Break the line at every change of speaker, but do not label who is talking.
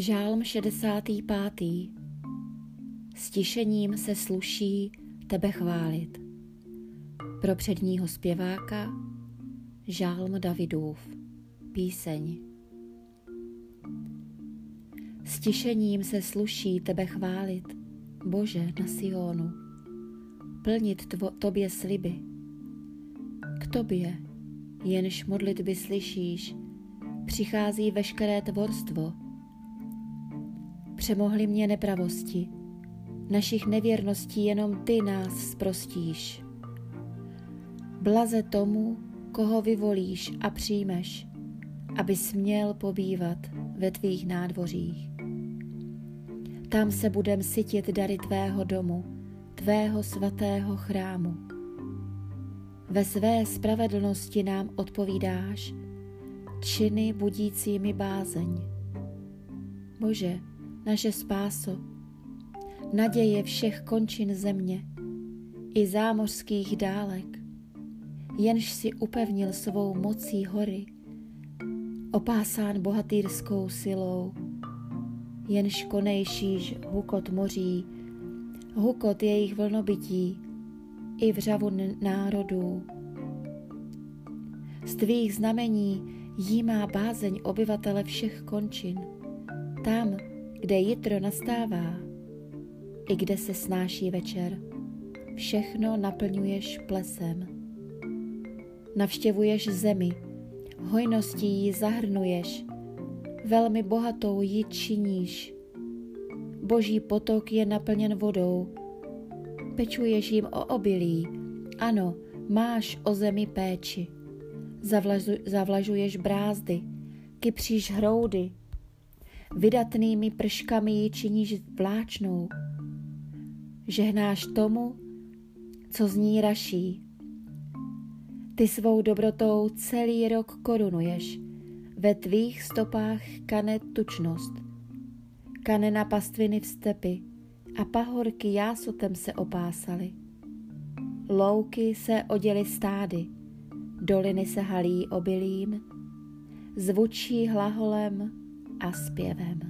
Žálm 65. Stišením se sluší tebe chválit. Pro předního zpěváka Žálm Davidův. Píseň. Stišením se sluší tebe chválit, Bože na Sionu, plnit tvo, tobě sliby. K tobě, jenž modlitby slyšíš, přichází veškeré tvorstvo. Přemohli mě nepravosti, našich nevěrností jenom ty nás zprostíš. Blaze tomu, koho vyvolíš a přijmeš, aby směl pobývat ve tvých nádvořích. Tam se budem sytit dary tvého domu, tvého svatého chrámu. Ve své spravedlnosti nám odpovídáš, činy budícími bázeň. Bože, naše spáso, naděje všech končin země i zámořských dálek, jenž si upevnil svou mocí hory, opásán bohatýrskou silou, jenž konejšíš hukot moří, hukot jejich vlnobytí i vřavu národů. Z tvých znamení jí má bázeň obyvatele všech končin. Tam, kde jitro nastává, i kde se snáší večer, všechno naplňuješ plesem. Navštěvuješ zemi, hojností ji zahrnuješ, velmi bohatou ji činíš. Boží potok je naplněn vodou, pečuješ jim o obilí, ano, máš o zemi péči. Zavlažu, zavlažuješ brázdy, kypříš hroudy, vydatnými prškami ji činíš vláčnou. Žehnáš tomu, co z ní raší. Ty svou dobrotou celý rok korunuješ, ve tvých stopách kane tučnost. Kane na pastviny v stepy a pahorky jásotem se opásaly. Louky se oděly stády, doliny se halí obilím, zvučí hlaholem a zpěvem.